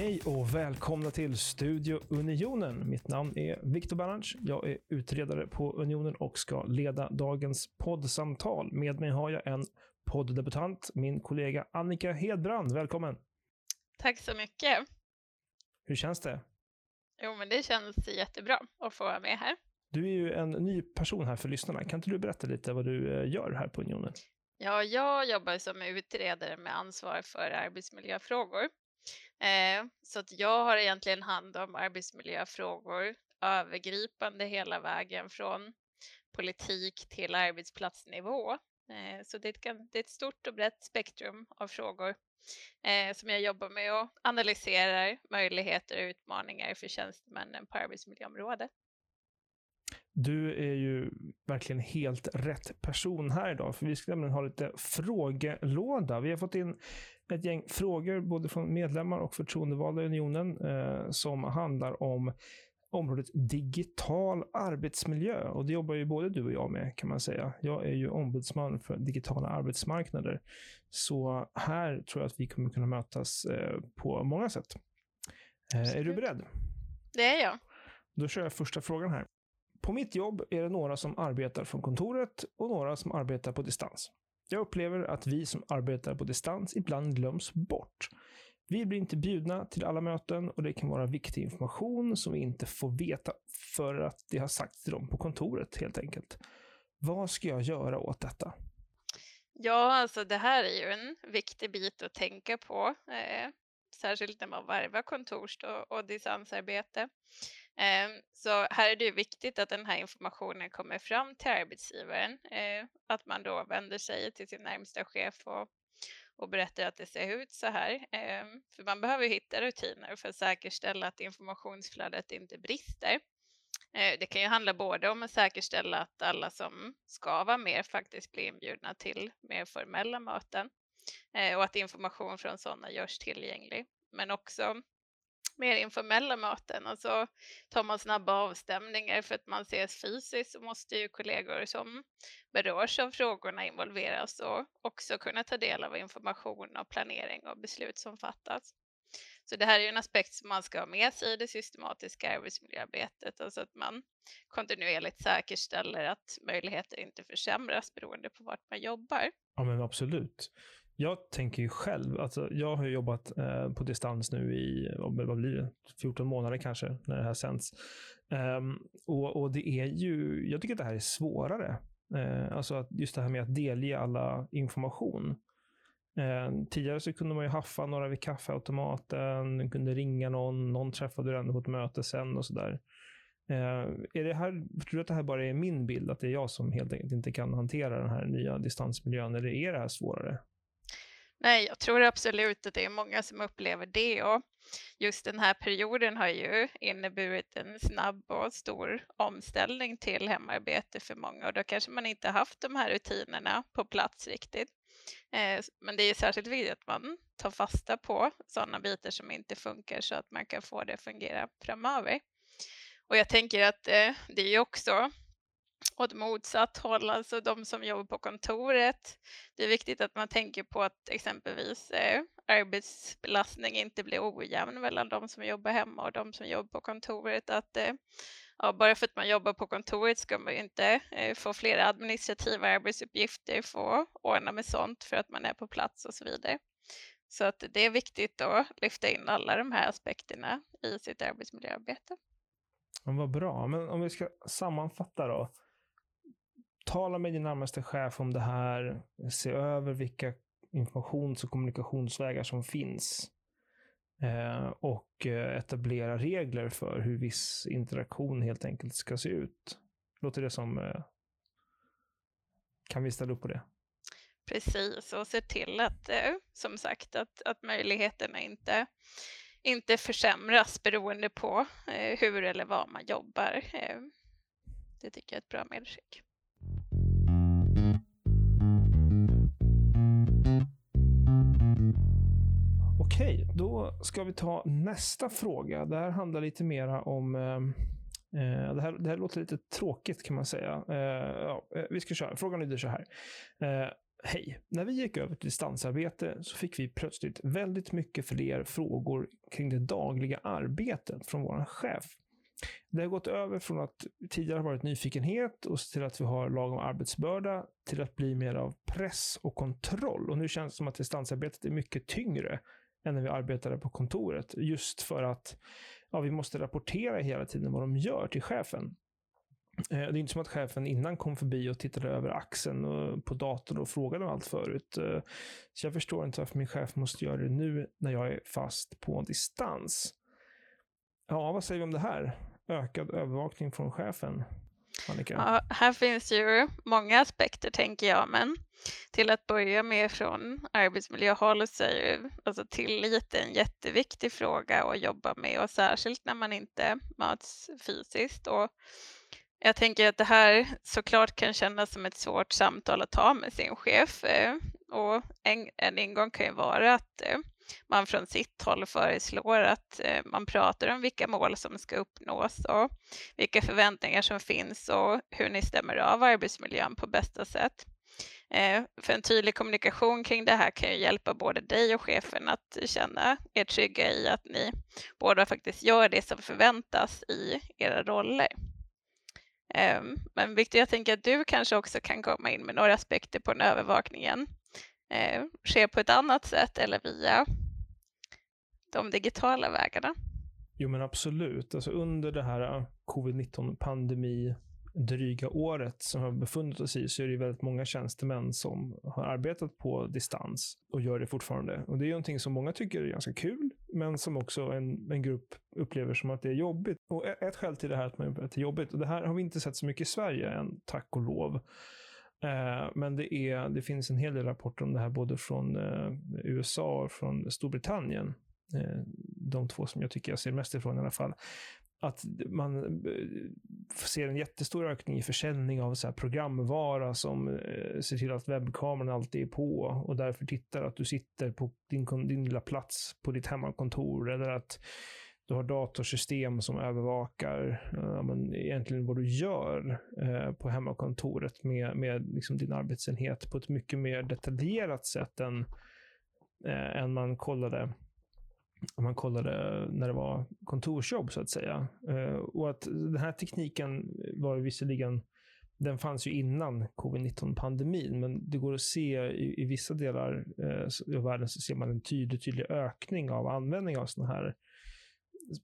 Hej och välkomna till Studio Unionen. Mitt namn är Viktor Bernhards. Jag är utredare på Unionen och ska leda dagens poddsamtal. Med mig har jag en podddebutant, min kollega Annika Hedbrand. Välkommen! Tack så mycket. Hur känns det? Jo, men det känns jättebra att få vara med här. Du är ju en ny person här för lyssnarna. Kan inte du berätta lite vad du eh, gör här på Unionen? Ja, jag jobbar som utredare med ansvar för arbetsmiljöfrågor. Eh, så att jag har egentligen hand om arbetsmiljöfrågor övergripande hela vägen från politik till arbetsplatsnivå. Eh, så det är, ett, det är ett stort och brett spektrum av frågor eh, som jag jobbar med och analyserar möjligheter och utmaningar för tjänstemännen på arbetsmiljöområdet. Du är ju verkligen helt rätt person här idag, för vi ska nämligen ha lite frågelåda. Vi har fått in ett gäng frågor både från medlemmar och förtroendevalda i unionen eh, som handlar om området digital arbetsmiljö. Och det jobbar ju både du och jag med kan man säga. Jag är ju ombudsman för digitala arbetsmarknader. Så här tror jag att vi kommer kunna mötas eh, på många sätt. Eh, är du beredd? Det är jag. Då kör jag första frågan här. På mitt jobb är det några som arbetar från kontoret och några som arbetar på distans. Jag upplever att vi som arbetar på distans ibland glöms bort. Vi blir inte bjudna till alla möten och det kan vara viktig information som vi inte får veta för att det har sagts till dem på kontoret helt enkelt. Vad ska jag göra åt detta? Ja, alltså det här är ju en viktig bit att tänka på, eh, särskilt när man varvar kontors och, och distansarbete. Ehm, så här är det viktigt att den här informationen kommer fram till arbetsgivaren. Eh, att man då vänder sig till sin närmsta chef och, och berättar att det ser ut så här. Ehm, för man behöver hitta rutiner för att säkerställa att informationsflödet inte brister. Eh, det kan ju handla både om att säkerställa att alla som ska vara med faktiskt blir inbjudna till mer formella möten eh, och att information från sådana görs tillgänglig. Men också mer informella möten. och så tar man snabba avstämningar för att man ses fysiskt så måste ju kollegor som berörs av frågorna involveras och också kunna ta del av information och planering och beslut som fattas. Så det här är en aspekt som man ska ha med sig i det systematiska arbetsmiljöarbetet, alltså att man kontinuerligt säkerställer att möjligheter inte försämras beroende på vart man jobbar. Ja, men absolut. Jag tänker ju själv, alltså jag har jobbat eh, på distans nu i, vad blir det, 14 månader kanske, när det här sänds. Um, och, och, det är ju, jag tycker att det här är svårare. Uh, alltså att just det här med att delge alla information. Uh, tidigare så kunde man ju haffa några vid kaffeautomaten, kunde ringa någon, någon träffade du ändå på ett möte sen och sådär. Uh, är det här, tror du att det här bara är min bild, att det är jag som helt enkelt inte kan hantera den här nya distansmiljön, eller är det här svårare? Nej, jag tror absolut att det är många som upplever det och just den här perioden har ju inneburit en snabb och stor omställning till hemarbete för många och då kanske man inte haft de här rutinerna på plats riktigt. Eh, men det är särskilt viktigt att man tar fasta på sådana bitar som inte funkar så att man kan få det att fungera framöver. Och jag tänker att eh, det är ju också åt motsatt håll, alltså de som jobbar på kontoret. Det är viktigt att man tänker på att exempelvis eh, arbetsbelastning inte blir ojämn mellan de som jobbar hemma och de som jobbar på kontoret. Att, eh, ja, bara för att man jobbar på kontoret ska man inte eh, få flera administrativa arbetsuppgifter, få ordna med sånt för att man är på plats och så vidare. Så att det är viktigt att lyfta in alla de här aspekterna i sitt arbetsmiljöarbete. Ja, vad bra, men om vi ska sammanfatta då tala med din närmaste chef om det här. Se över vilka informations och kommunikationsvägar som finns. Eh, och eh, etablera regler för hur viss interaktion helt enkelt ska se ut. Låter det som... Eh, kan vi ställa upp på det? Precis, och se till att, eh, som sagt, att, att möjligheterna inte, inte försämras beroende på eh, hur eller var man jobbar. Eh, det tycker jag är ett bra medskick. Okej, då ska vi ta nästa fråga. Det här handlar lite mera om ehm, eh, det, här, det här låter lite tråkigt kan man säga. Eh, ja, eh, vi ska köra. Frågan lyder så här. Eh, hej, när vi gick över till distansarbete så fick vi plötsligt väldigt mycket fler frågor kring det dagliga arbetet från vår chef. Det har gått över från att tidigare ha varit nyfikenhet och till att vi har lagom arbetsbörda till att bli mer av press och kontroll. Och nu känns det som att distansarbetet är mycket tyngre än när vi arbetade på kontoret. Just för att ja, vi måste rapportera hela tiden vad de gör till chefen. Eh, det är inte som att chefen innan kom förbi och tittade över axeln på datorn och frågade om allt förut. Eh, så jag förstår inte varför min chef måste göra det nu när jag är fast på distans. Ja, vad säger vi om det här? Ökad övervakning från chefen. Annika? Ja, här finns ju många aspekter tänker jag, men till att börja med från arbetsmiljöhåll så är ju alltså tillit en jätteviktig fråga att jobba med och särskilt när man inte möts fysiskt. Och jag tänker att det här såklart kan kännas som ett svårt samtal att ta med sin chef eh, och en, en ingång kan ju vara att eh, man från sitt håll föreslår att eh, man pratar om vilka mål som ska uppnås och vilka förväntningar som finns och hur ni stämmer av arbetsmiljön på bästa sätt. Eh, för en tydlig kommunikation kring det här kan ju hjälpa både dig och chefen att känna er trygga i att ni båda faktiskt gör det som förväntas i era roller. Ehm, men Victor, jag tänker att du kanske också kan komma in med några aspekter på den övervakningen eh, sker på ett annat sätt eller via de digitala vägarna. Jo men absolut. Alltså under det här äh, covid-19 pandemi dryga året som har befunnit oss i så är det väldigt många tjänstemän som har arbetat på distans och gör det fortfarande. Och det är ju någonting som många tycker är ganska kul, men som också en, en grupp upplever som att det är jobbigt. Och ett skäl till det här att man att det är jobbigt, och det här har vi inte sett så mycket i Sverige än, tack och lov. Eh, men det, är, det finns en hel del rapporter om det här både från eh, USA och från Storbritannien. Eh, de två som jag tycker jag ser mest ifrån i alla fall att man ser en jättestor ökning i försäljning av så här programvara som ser till att webbkameran alltid är på och därför tittar att du sitter på din, din lilla plats på ditt hemmakontor eller att du har datorsystem som övervakar eh, men egentligen vad du gör eh, på hemmakontoret med, med liksom din arbetsenhet på ett mycket mer detaljerat sätt än, eh, än man kollade om man kollade när det var kontorsjobb så att säga. Eh, och att den här tekniken var visserligen, den fanns ju innan covid-19 pandemin, men det går att se i, i vissa delar eh, av världen så ser man en tydlig, tydlig ökning av användning av sådana här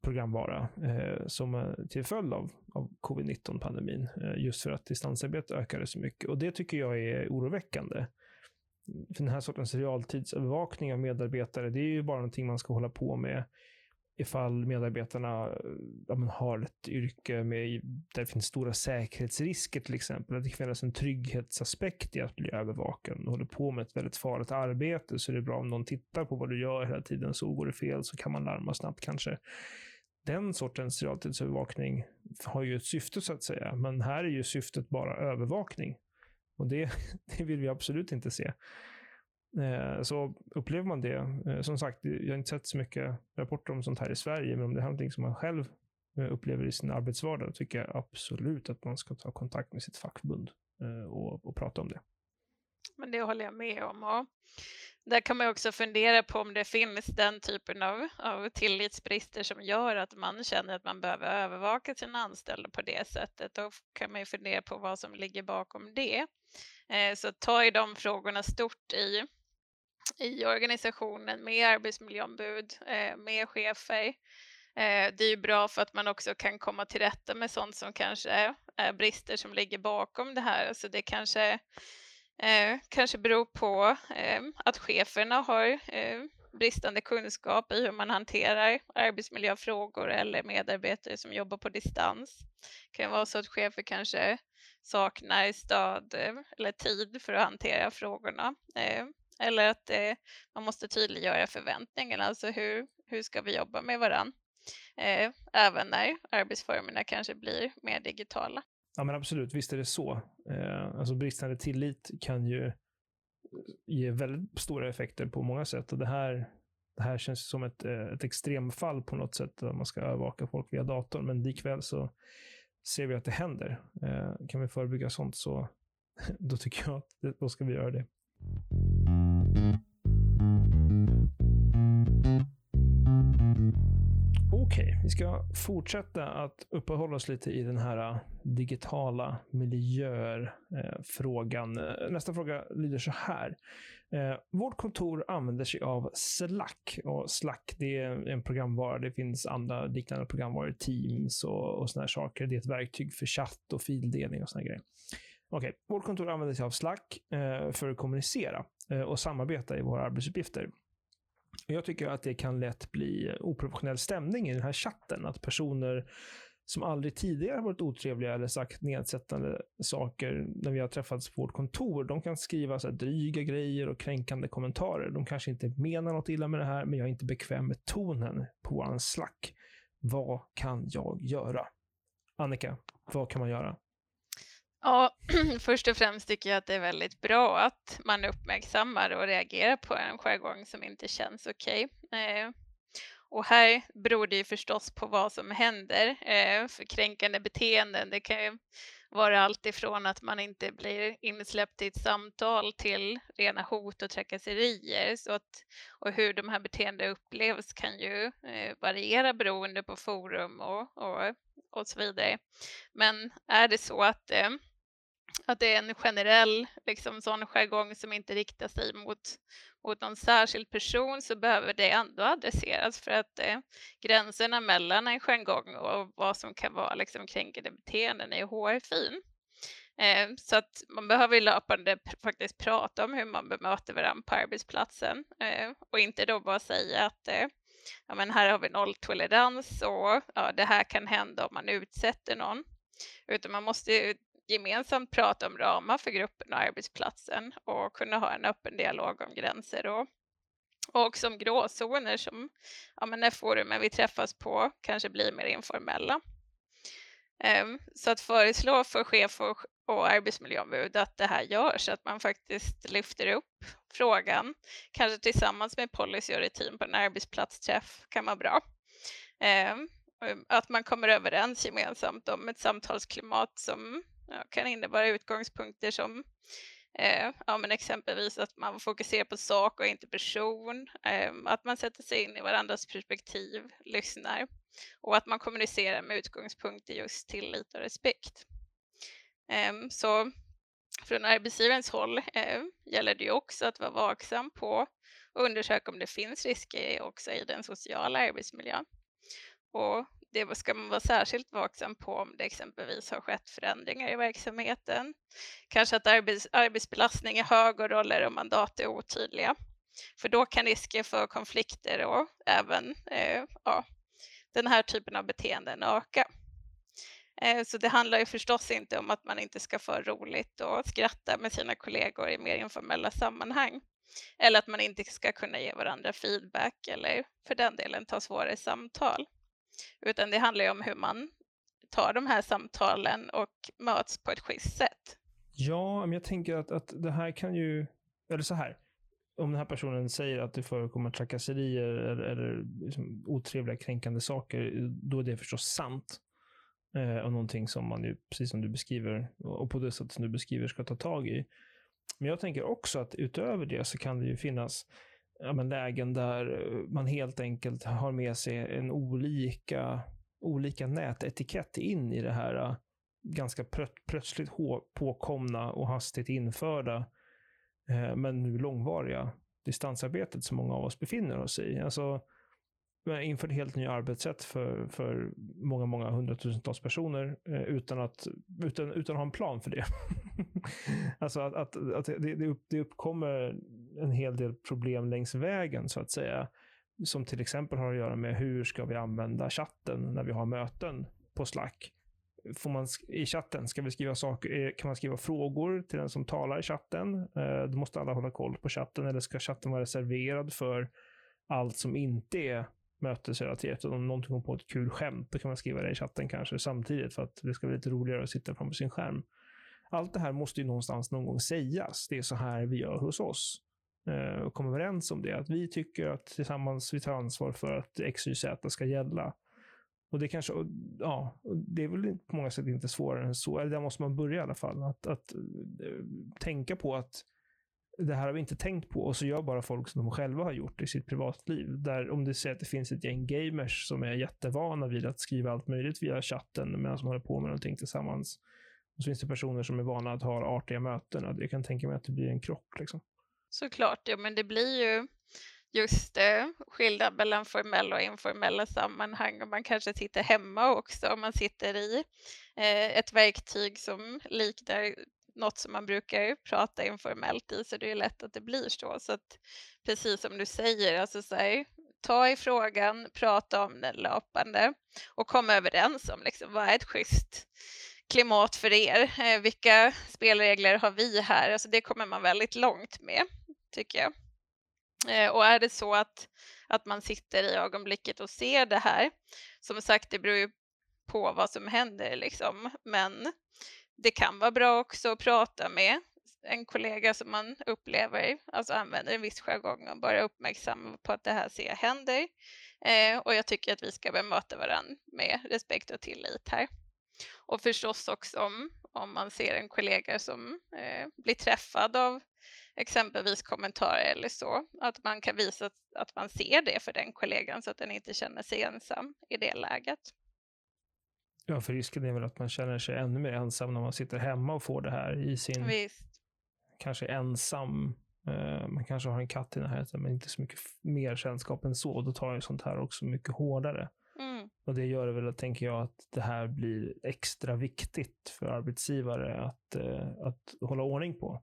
programvara eh, som eh, till följd av, av covid-19 pandemin. Eh, just för att distansarbete ökade så mycket. Och det tycker jag är oroväckande för den här sortens realtidsövervakning av medarbetare, det är ju bara någonting man ska hålla på med ifall medarbetarna ja, har ett yrke med, där det finns stora säkerhetsrisker till exempel. Att det kan finnas en trygghetsaspekt i att bli övervakad. Du håller på med ett väldigt farligt arbete så är det bra om någon tittar på vad du gör hela tiden. Så går det fel så kan man larma snabbt kanske. Den sortens realtidsövervakning har ju ett syfte så att säga. Men här är ju syftet bara övervakning. Och det, det vill vi absolut inte se. Eh, så upplever man det, eh, som sagt, jag har inte sett så mycket rapporter om sånt här i Sverige, men om det är någonting som man själv eh, upplever i sin arbetsvardag, tycker jag absolut att man ska ta kontakt med sitt fackförbund och, och prata om det. Men det håller jag med om. Och där kan man också fundera på om det finns den typen av, av tillitsbrister som gör att man känner att man behöver övervaka sina anställda på det sättet. Då kan man ju fundera på vad som ligger bakom det. Eh, så ta i de frågorna stort i, i organisationen med arbetsmiljöombud, eh, med chefer. Eh, det är ju bra för att man också kan komma till rätta med sånt som kanske är brister som ligger bakom det här. Så det kanske Eh, kanske beror på eh, att cheferna har eh, bristande kunskap i hur man hanterar arbetsmiljöfrågor eller medarbetare som jobbar på distans. Det kan vara så att chefer kanske saknar stöd eh, eller tid för att hantera frågorna. Eh, eller att eh, man måste tydliggöra förväntningarna, alltså hur, hur ska vi jobba med varandra? Eh, även när arbetsformerna kanske blir mer digitala. Ja, men absolut. Visst är det så. Eh, alltså bristande tillit kan ju eh, ge väldigt stora effekter på många sätt. Och det här, det här känns som ett, eh, ett extremfall på något sätt, där man ska övervaka folk via datorn. Men likväl så ser vi att det händer. Eh, kan vi förebygga sånt så då tycker jag att då ska vi göra det. Okej, okay, vi ska fortsätta att uppehålla oss lite i den här äh, digitala miljöer-frågan. Äh, Nästa fråga lyder så här. Äh, vårt kontor använder sig av Slack. Och Slack det är en programvara. Det finns andra liknande programvaror, Teams och, och såna saker. Det är ett verktyg för chatt och fildelning och såna grejer. Okej, okay. vårt kontor använder sig av Slack för att kommunicera och samarbeta i våra arbetsuppgifter. Jag tycker att det kan lätt bli oprofessionell stämning i den här chatten. Att personer som aldrig tidigare varit otrevliga eller sagt nedsättande saker när vi har träffats på vårt kontor. De kan skriva så här dryga grejer och kränkande kommentarer. De kanske inte menar något illa med det här, men jag är inte bekväm med tonen på våran slack. Vad kan jag göra? Annika, vad kan man göra? Ja, först och främst tycker jag att det är väldigt bra att man uppmärksammar och reagerar på en jargong som inte känns okej. Okay. Och här beror det ju förstås på vad som händer. Eh, För kränkande beteenden, det kan ju vara allt ifrån att man inte blir insläppt i ett samtal till rena hot och trakasserier. Så att, och hur de här beteendena upplevs kan ju eh, variera beroende på forum och, och, och så vidare. Men är det så att att det är en generell liksom, sån jargong som inte riktar sig mot, mot någon särskild person så behöver det ändå adresseras för att eh, gränserna mellan en jargong och vad som kan vara liksom, kränkande beteenden är hårfin. Eh, så att man behöver löpande faktiskt prata om hur man bemöter varandra på arbetsplatsen eh, och inte då bara säga att eh, ja, men här har vi nolltolerans och ja, det här kan hända om man utsätter någon. Utan man måste gemensamt prata om ramar för gruppen och arbetsplatsen och kunna ha en öppen dialog om gränser och, och också om gråzoner som ja, men när forumen vi träffas på kanske blir mer informella. Ehm, så att föreslå för chef och, och arbetsmiljöombud att det här görs, att man faktiskt lyfter upp frågan, kanske tillsammans med policy och rutin på en arbetsplatsträff kan vara bra. Ehm, att man kommer överens gemensamt om ett samtalsklimat som ja, kan innebära utgångspunkter som eh, ja, men exempelvis att man fokuserar på sak och inte person, eh, att man sätter sig in i varandras perspektiv, lyssnar och att man kommunicerar med utgångspunkt i just tillit och respekt. Eh, så från arbetsgivarens håll eh, gäller det ju också att vara vaksam på och undersöka om det finns risker också i den sociala arbetsmiljön. Och det ska man vara särskilt vaksam på om det exempelvis har skett förändringar i verksamheten. Kanske att arbets, arbetsbelastning är hög och roller och mandat är otydliga. För då kan risken för konflikter och även eh, ja, den här typen av beteenden öka. Eh, så det handlar ju förstås inte om att man inte ska få roligt och skratta med sina kollegor i mer informella sammanhang. Eller att man inte ska kunna ge varandra feedback eller för den delen ta svårare samtal. Utan det handlar ju om hur man tar de här samtalen och möts på ett schysst sätt. Ja, men jag tänker att, att det här kan ju, eller så här, om den här personen säger att det förekommer trakasserier eller, eller liksom otrevliga kränkande saker, då är det förstås sant. Eh, och någonting som man ju, precis som du beskriver, och på det sätt som du beskriver, ska ta tag i. Men jag tänker också att utöver det så kan det ju finnas ja, men lägen där eh, man helt enkelt har med sig en olika, olika nätetikett in i det här eh, ganska plötsligt påkomna och hastigt införda, eh, men nu långvariga distansarbetet som många av oss befinner oss i. Alltså, inför ett helt nytt arbetssätt för, för många, många hundratusentals personer eh, utan, att, utan, utan att ha en plan för det. alltså att, att, att det, det, upp, det uppkommer en hel del problem längs vägen så att säga. Som till exempel har att göra med hur ska vi använda chatten när vi har möten på Slack. Får man, I chatten, ska vi skriva saker, eh, kan man skriva frågor till den som talar i chatten? Eh, då måste alla hålla koll på chatten eller ska chatten vara reserverad för allt som inte är mötesrelaterat. Om någonting kommer på ett kul skämt, då kan man skriva det i chatten kanske samtidigt för att det ska bli lite roligare att sitta framför sin skärm. Allt det här måste ju någonstans någon gång sägas. Det är så här vi gör hos oss. Eh, och komma överens om det. Att vi tycker att tillsammans vi tar ansvar för att X, Y, Z ska gälla. Och det kanske, ja, det är väl på många sätt inte svårare än så. Eller där måste man börja i alla fall. Att, att eh, tänka på att det här har vi inte tänkt på och så gör bara folk som de själva har gjort i sitt privatliv. Där om du säger att det finns ett gäng gamers som är jättevana vid att skriva allt möjligt via chatten medan de håller på med någonting tillsammans. Och så finns det personer som är vana att ha artiga möten. Jag kan tänka mig att det blir en krock. Liksom. Såklart, ja, men det blir ju just eh, skillnad mellan formella och informella sammanhang och man kanske sitter hemma också om man sitter i eh, ett verktyg som liknar något som man brukar prata informellt i så det är lätt att det blir så. Så att, precis som du säger, alltså så här, ta i frågan, prata om den löpande och kom överens om liksom, vad är ett schysst klimat för er? Eh, vilka spelregler har vi här? Alltså det kommer man väldigt långt med, tycker jag. Eh, och är det så att, att man sitter i ögonblicket och ser det här, som sagt, det beror ju på vad som händer liksom, men det kan vara bra också att prata med en kollega som man upplever, alltså använder en viss jargong och bara uppmärksamma på att det här ser jag händer. Eh, och jag tycker att vi ska bemöta varandra med respekt och tillit här. Och förstås också om, om man ser en kollega som eh, blir träffad av exempelvis kommentarer eller så, att man kan visa att man ser det för den kollegan så att den inte känner sig ensam i det läget. Ja, för risken är väl att man känner sig ännu mer ensam när man sitter hemma och får det här i sin... Visst. Kanske ensam. Uh, man kanske har en katt i närheten, men inte så mycket mer sällskap än så. Då tar ju sånt här också mycket hårdare. Och det gör det väl, tänker jag, att det här blir extra viktigt för arbetsgivare att, eh, att hålla ordning på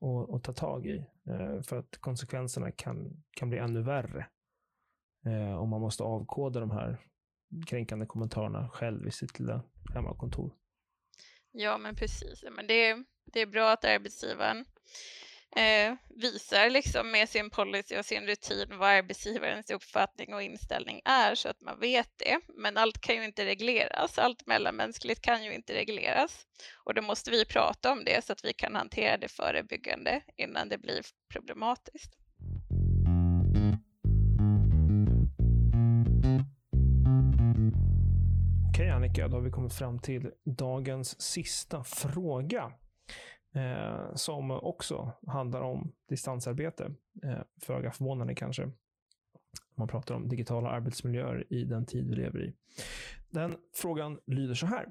och, och ta tag i. Eh, för att konsekvenserna kan, kan bli ännu värre. Eh, om man måste avkoda de här kränkande kommentarerna själv i sitt lilla hemmakontor. Ja, men precis. Men det, det är bra att arbetsgivaren eh, visar liksom med sin policy och sin rutin vad arbetsgivarens uppfattning och inställning är så att man vet det. Men allt kan ju inte regleras. Allt mellanmänskligt kan ju inte regleras och då måste vi prata om det så att vi kan hantera det förebyggande innan det blir problematiskt. Okej Annika, då har vi kommit fram till dagens sista fråga. Eh, som också handlar om distansarbete. Eh, Föga förvånande kanske. Man pratar om digitala arbetsmiljöer i den tid vi lever i. Den frågan lyder så här.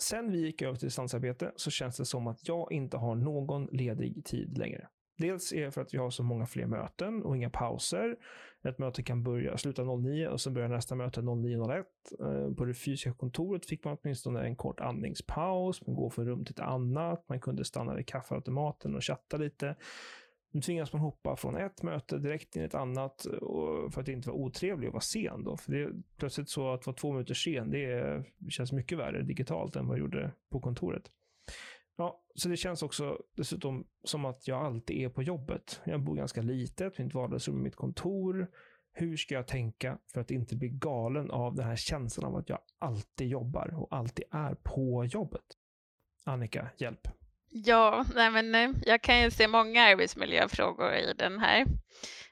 Sen vi gick över till distansarbete så känns det som att jag inte har någon ledig tid längre. Dels är det för att vi har så många fler möten och inga pauser. Ett möte kan börja, sluta 09 och sen börjar nästa möte 09.01. Eh, på det fysiska kontoret fick man åtminstone en kort andningspaus, man går från rum till ett annat, man kunde stanna vid kaffeautomaten och chatta lite. Nu tvingas man hoppa från ett möte direkt in i ett annat för att inte vara otrevlig och vara sen. Då. För det är plötsligt så att vara två minuter sen, det, är, det känns mycket värre digitalt än vad det gjorde på kontoret. Ja, så det känns också dessutom som att jag alltid är på jobbet. Jag bor ganska litet, mitt vardagsrum är mitt kontor. Hur ska jag tänka för att inte bli galen av den här känslan av att jag alltid jobbar och alltid är på jobbet? Annika, hjälp. Ja, nej men, jag kan ju se många arbetsmiljöfrågor i den här,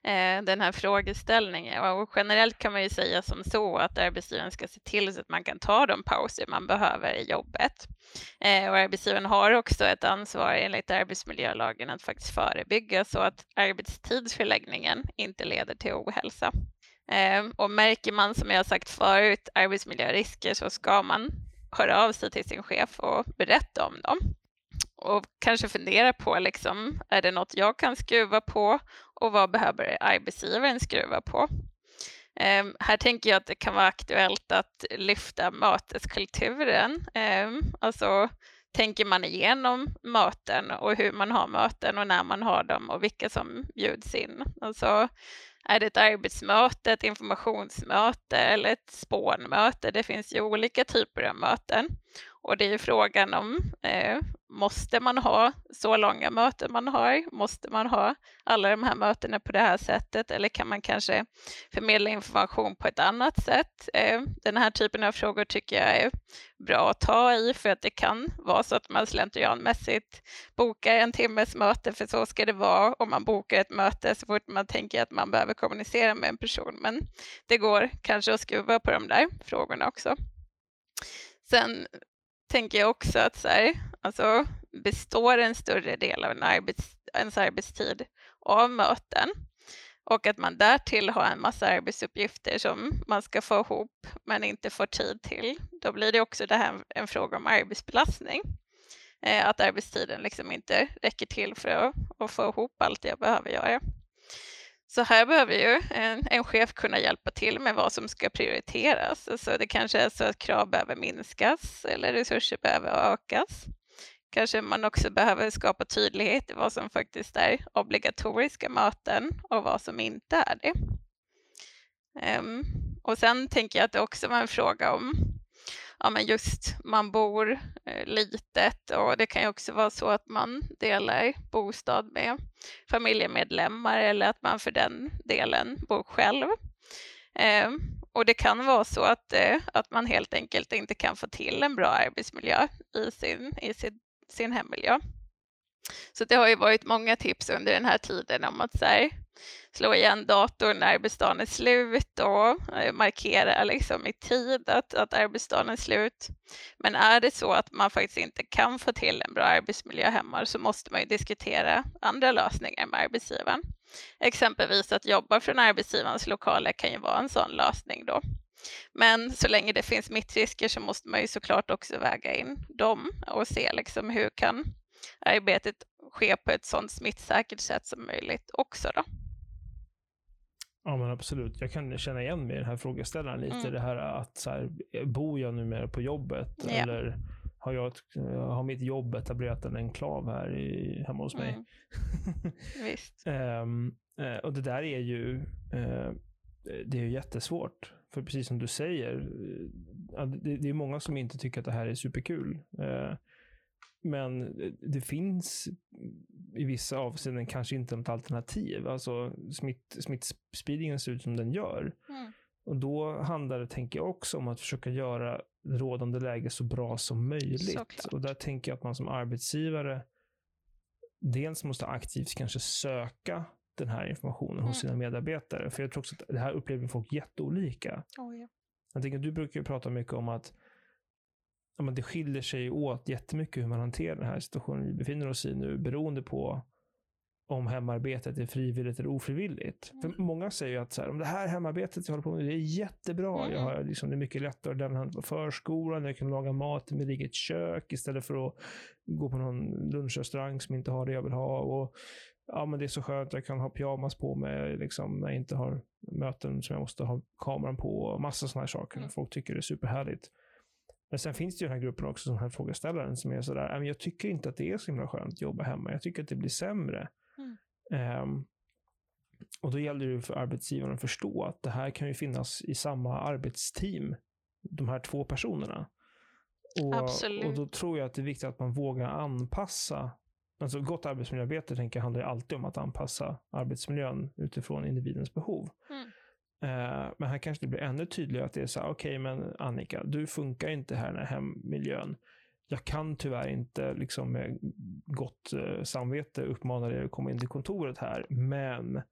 eh, den här frågeställningen. Och generellt kan man ju säga som så att arbetsgivaren ska se till så att man kan ta de pauser man behöver i jobbet. Eh, och arbetsgivaren har också ett ansvar enligt arbetsmiljölagen att faktiskt förebygga så att arbetstidsförläggningen inte leder till ohälsa. Eh, och märker man, som jag sagt förut, arbetsmiljörisker så ska man höra av sig till sin chef och berätta om dem och kanske fundera på liksom, är det något jag kan skruva på och vad behöver arbetsgivaren skruva på? Um, här tänker jag att det kan vara aktuellt att lyfta möteskulturen. Um, alltså tänker man igenom möten och hur man har möten och när man har dem och vilka som bjuds in. Alltså, är det ett arbetsmöte, ett informationsmöte eller ett spånmöte? Det finns ju olika typer av möten och det är ju frågan om eh, måste man ha så långa möten man har? Måste man ha alla de här mötena på det här sättet eller kan man kanske förmedla information på ett annat sätt? Eh, den här typen av frågor tycker jag är bra att ta i för att det kan vara så att man slentrianmässigt bokar en timmes möte för så ska det vara om man bokar ett möte så fort man tänker att man behöver kommunicera med en person. Men det går kanske att skruva på de där frågorna också. Sen tänker jag också att så här, alltså består en större del av en arbets, ens arbetstid av möten och att man därtill har en massa arbetsuppgifter som man ska få ihop men inte får tid till, då blir det också det här en fråga om arbetsbelastning. Eh, att arbetstiden liksom inte räcker till för att, att få ihop allt jag behöver göra. Så här behöver ju en, en, chef kunna hjälpa till med vad som ska prioriteras. Alltså det kanske är så att krav behöver minskas eller resurser behöver ökas. Kanske man också behöver skapa tydlighet i vad som faktiskt är obligatoriska möten och vad som inte är det. Um, och sen tänker jag att det också var en fråga om ja, men just man bor eh, litet och det kan ju också vara så att man delar bostad med familjemedlemmar eller att man för den delen bor själv. Eh, och det kan vara så att, eh, att man helt enkelt inte kan få till en bra arbetsmiljö i sin, i sin, sin hemmiljö. Så det har ju varit många tips under den här tiden om att så här, slå igen datorn när arbetsdagen är slut och eh, markera liksom i tid att, att arbetsdagen är slut. Men är det så att man faktiskt inte kan få till en bra arbetsmiljö hemma så måste man ju diskutera andra lösningar med arbetsgivaren. Exempelvis att jobba från arbetsgivarens lokaler kan ju vara en sån lösning då. Men så länge det finns smittrisker så måste man ju såklart också väga in dem och se liksom hur kan arbetet ske på ett sådant smittsäkert sätt som möjligt också då. Ja men absolut. Jag kan känna igen mig i den här frågeställaren lite. Mm. Det här att så här, bor jag numera på jobbet? Ja. Eller har, jag ett, har mitt jobb etablerat en enklav här i, hemma hos mig? Mm. Visst. um, och det där är ju uh, det är jättesvårt. För precis som du säger, uh, det, det, är många som inte tycker att det här är superkul. Uh, men det finns i vissa avseenden kanske inte något alternativ. Alltså smitt, smittspridningen ser ut som den gör. Mm. Och då handlar det, tänker jag, också om att försöka göra rådande läge så bra som möjligt. Såklart. Och där tänker jag att man som arbetsgivare dels måste aktivt kanske söka den här informationen mm. hos sina medarbetare. För jag tror också att det här upplever folk jätteolika. Oh, ja. Jag tänker, du brukar ju prata mycket om att ja, men det skiljer sig åt jättemycket hur man hanterar den här situationen vi befinner oss i nu beroende på om hemarbetet är frivilligt eller ofrivilligt. Mm. För många säger ju att så här, om det här hemarbetet jag håller på med, det är jättebra. Mm. Jag har, liksom, det är mycket lättare att lämna på förskolan, jag kan laga mat i mitt eget kök istället för att gå på någon lunchrestaurang som inte har det jag vill ha. Och, ja, men det är så skönt, jag kan ha pyjamas på mig liksom, när jag inte har möten som jag måste ha kameran på. och Massa sådana här saker. Mm. Folk tycker det är superhärligt. Men sen finns det ju den här gruppen också, den här frågeställaren, som är sådär, jag tycker inte att det är så himla skönt att jobba hemma. Jag tycker att det blir sämre. Mm. Um, och då gäller det för arbetsgivaren att förstå att det här kan ju finnas i samma arbetsteam, de här två personerna. Och, och då tror jag att det är viktigt att man vågar anpassa Alltså gott arbetsmiljöarbete tänker jag handlar alltid om att anpassa arbetsmiljön utifrån individens behov. Mm. Eh, men här kanske det blir ännu tydligare att det är så här, okej okay, men Annika, du funkar inte här i den här hemmiljön. Jag kan tyvärr inte liksom med gott eh, samvete uppmana dig att komma in till kontoret här, men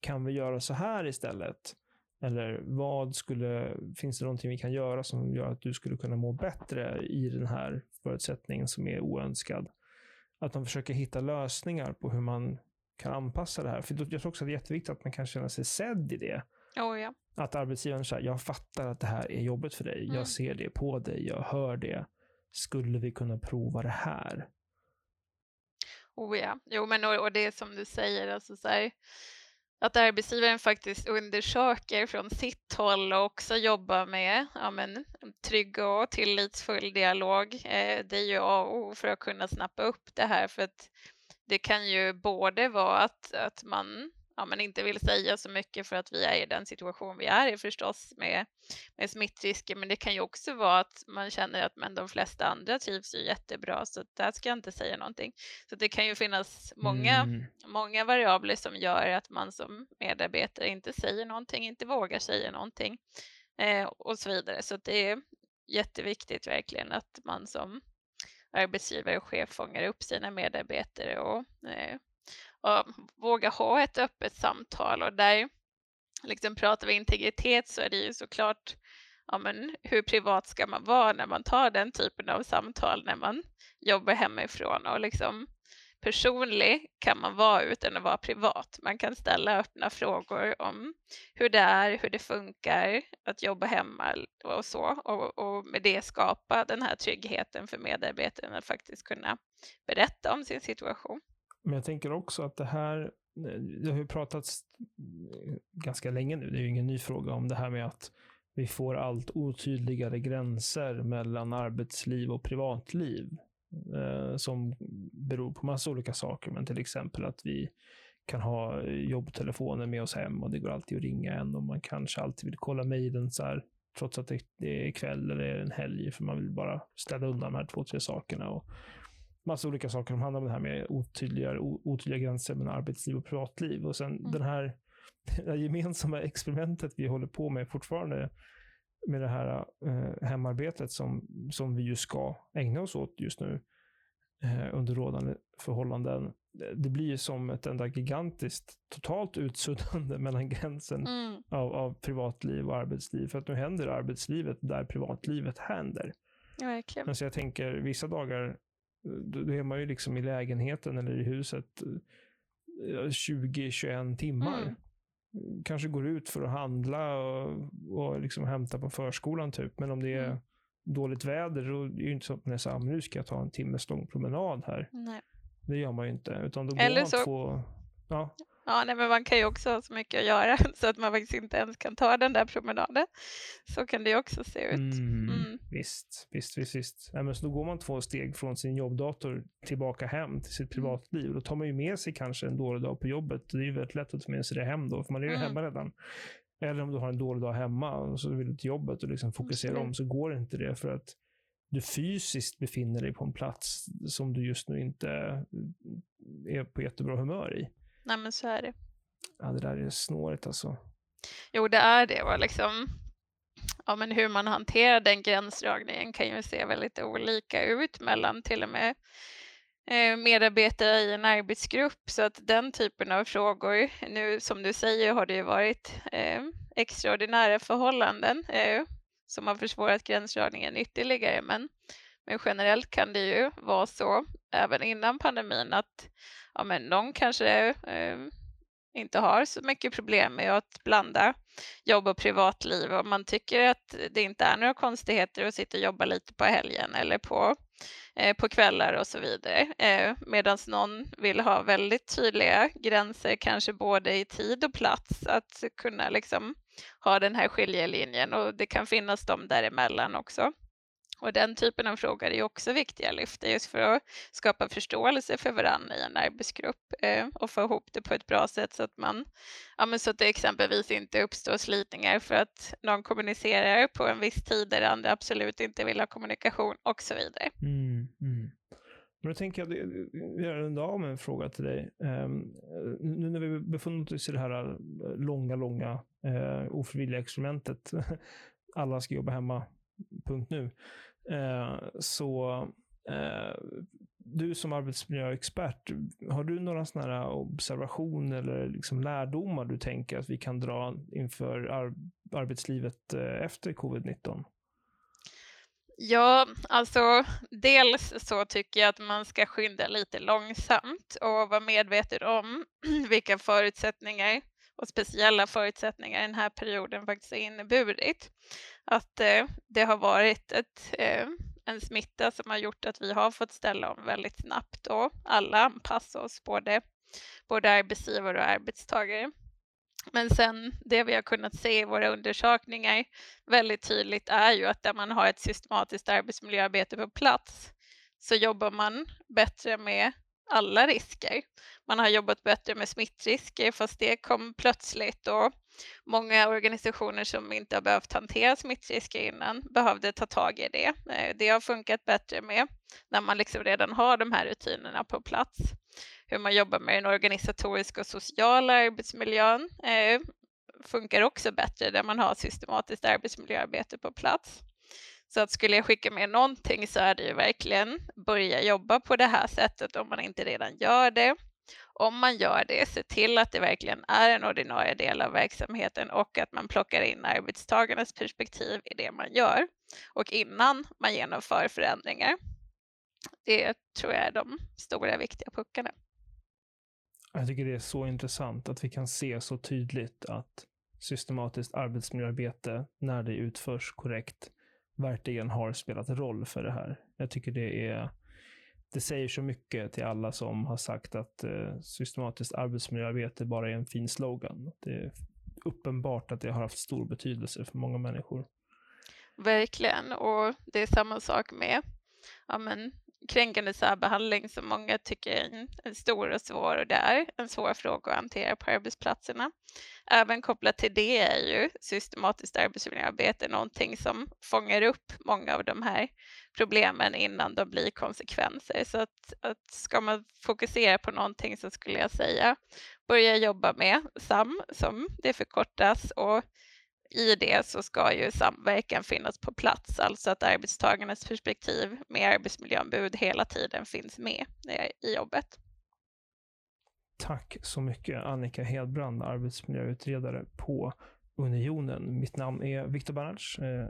kan vi göra så här istället? Eller vad skulle, finns det någonting vi kan göra som gör att du skulle kunna må bättre i den här förutsättningen som är oönskad? Att man försöker hitta lösningar på hur man kan anpassa det här. För jag tror också att det är jätteviktigt att man kan känna sig sedd i det. Oh, ja. Att arbetsgivaren säger, jag fattar att det här är jobbigt för dig. Mm. Jag ser det på dig. Jag hör det. Skulle vi kunna prova det här? Oh ja, jo men och, och det är som du säger, alltså så här, att arbetsgivaren faktiskt undersöker från sitt håll och också jobbar med ja, men, trygg och tillitsfull dialog. Eh, det är ju A och O för att kunna snappa upp det här för att det kan ju både vara att, att man ja, men inte vill säga så mycket för att vi är i den situation vi är i förstås med, med smittrisker. Men det kan ju också vara att man känner att men de flesta andra trivs ju jättebra så där ska jag inte säga någonting. Så det kan ju finnas många, mm. många variabler som gör att man som medarbetare inte säger någonting, inte vågar säga någonting eh, och så vidare. Så det är jätteviktigt verkligen att man som arbetsgivare och chef fångar upp sina medarbetare och eh, och våga ha ett öppet samtal och där liksom pratar vi integritet så är det ju såklart ja, men hur privat ska man vara när man tar den typen av samtal när man jobbar hemifrån och liksom personlig kan man vara utan att vara privat. Man kan ställa öppna frågor om hur det är, hur det funkar att jobba hemma och så och, och med det skapa den här tryggheten för medarbetarna att faktiskt kunna berätta om sin situation. Men jag tänker också att det här, det har ju pratats ganska länge nu, det är ju ingen ny fråga om det här med att vi får allt otydligare gränser mellan arbetsliv och privatliv eh, som beror på massa olika saker, men till exempel att vi kan ha jobbtelefoner med oss hem och det går alltid att ringa en och man kanske alltid vill kolla mejlen så här, trots att det är kväll eller en helg, för man vill bara ställa undan de här två, tre sakerna. Och massa olika saker som handlar om det här med otydliga, otydliga gränser mellan arbetsliv och privatliv. Och sen mm. den här, det här gemensamma experimentet vi håller på med fortfarande med det här eh, hemarbetet som, som vi ju ska ägna oss åt just nu eh, under rådande förhållanden. Det blir ju som ett enda gigantiskt totalt utsuddande mellan gränsen mm. av, av privatliv och arbetsliv. För att nu händer arbetslivet där privatlivet händer. Ja, verkligen. Så jag tänker vissa dagar då är man ju liksom i lägenheten eller i huset 20-21 timmar. Mm kanske går ut för att handla och, och liksom hämta på förskolan typ. Men om det är mm. dåligt väder då är det inte så att man är så här, nu ska jag ta en timmes lång promenad här. Nej. Det gör man ju inte. Utan då går Eller man så, två... Ja. Ja, nej, men man kan ju också ha så mycket att göra så att man faktiskt inte ens kan ta den där promenaden. Så kan det ju också se ut. Mm, mm. Visst, visst, visst. visst. Ja, men så då går man två steg från sin jobbdator tillbaka hem till sitt mm. privatliv. Då tar man ju med sig kanske en dålig dag på jobbet. Det är ju väldigt lätt att ta med sig det hem då, för man är ju mm. hemma redan. Eller om du har en dålig dag hemma och så vill du till jobbet och liksom fokusera om, så går inte det för att du fysiskt befinner dig på en plats som du just nu inte är på jättebra humör i. Nej men så är det. Ja, det där är snårigt alltså. Jo, det är det. Och liksom, ja, men hur man hanterar den gränsdragningen kan ju se väldigt olika ut mellan till och med eh, medarbetare i en arbetsgrupp. Så att den typen av frågor, nu som du säger har det ju varit eh, extraordinära förhållanden eh, som har försvårat gränsdragningen ytterligare. Men, men generellt kan det ju vara så, även innan pandemin, att ja, men någon kanske eh, inte har så mycket problem med att blanda jobb och privatliv och man tycker att det inte är några konstigheter att sitta och jobba lite på helgen eller på, eh, på kvällar och så vidare. Eh, Medan någon vill ha väldigt tydliga gränser, kanske både i tid och plats, att kunna liksom ha den här skiljelinjen och det kan finnas de däremellan också. Och den typen av frågor är också viktiga att lyfta just för att skapa förståelse för varandra i en arbetsgrupp eh, och få ihop det på ett bra sätt så att man, ja men så att det exempelvis inte uppstår slitningar för att någon kommunicerar på en viss tid där andra absolut inte vill ha kommunikation och så vidare. Mm, mm. Men då tänker jag, vi har en dag med en fråga till dig. Um, nu när vi befunnit oss i det här eh, långa, långa uh, ofrivilliga experimentet, alla ska jobba hemma, punkt nu. Eh, så eh, du som arbetsmiljöexpert, har du några sådana här observationer eller liksom lärdomar du tänker att vi kan dra inför ar arbetslivet eh, efter covid-19? Ja, alltså dels så tycker jag att man ska skynda lite långsamt och vara medveten om vilka förutsättningar och speciella förutsättningar den här perioden faktiskt har inneburit att eh, det har varit ett, eh, en smitta som har gjort att vi har fått ställa om väldigt snabbt och alla anpassa oss, både, både arbetsgivare och arbetstagare. Men sen det vi har kunnat se i våra undersökningar väldigt tydligt är ju att där man har ett systematiskt arbetsmiljöarbete på plats så jobbar man bättre med alla risker. Man har jobbat bättre med smittrisker fast det kom plötsligt och många organisationer som inte har behövt hantera smittrisker innan behövde ta tag i det. Eh, det har funkat bättre med när man liksom redan har de här rutinerna på plats. Hur man jobbar med den organisatoriska och sociala arbetsmiljön eh, funkar också bättre där man har systematiskt arbetsmiljöarbete på plats. Så att skulle jag skicka med någonting så är det ju verkligen börja jobba på det här sättet om man inte redan gör det. Om man gör det, se till att det verkligen är en ordinarie del av verksamheten och att man plockar in arbetstagarnas perspektiv i det man gör och innan man genomför förändringar. Det tror jag är de stora viktiga puckarna. Jag tycker det är så intressant att vi kan se så tydligt att systematiskt arbetsmiljöarbete, när det utförs korrekt, verkligen har spelat roll för det här. Jag tycker det är det säger så mycket till alla som har sagt att eh, systematiskt arbetsmiljöarbete bara är en fin slogan. Det är uppenbart att det har haft stor betydelse för många människor. Verkligen, och det är samma sak med ja, men, kränkande särbehandling som många tycker är en, stor och svår och det är en svår fråga att hantera på arbetsplatserna. Även kopplat till det är ju systematiskt arbetsmiljöarbete någonting som fångar upp många av de här problemen innan de blir konsekvenser. Så att, att ska man fokusera på någonting så skulle jag säga börja jobba med SAM som det förkortas och i det så ska ju samverkan finnas på plats, alltså att arbetstagarnas perspektiv med arbetsmiljöombud hela tiden finns med eh, i jobbet. Tack så mycket Annika Hedbrand, arbetsmiljöutredare på Unionen. Mitt namn är Viktor Bernhards, eh,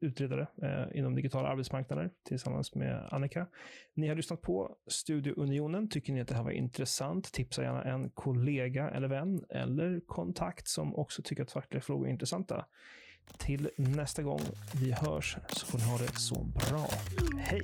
utredare eh, inom digitala arbetsmarknader tillsammans med Annika. Ni har lyssnat på Studio Unionen. Tycker ni att det här var intressant? Tipsa gärna en kollega eller vän eller kontakt som också tycker att fackliga frågor är intressanta. Till nästa gång vi hörs så får ni ha det så bra. Hej!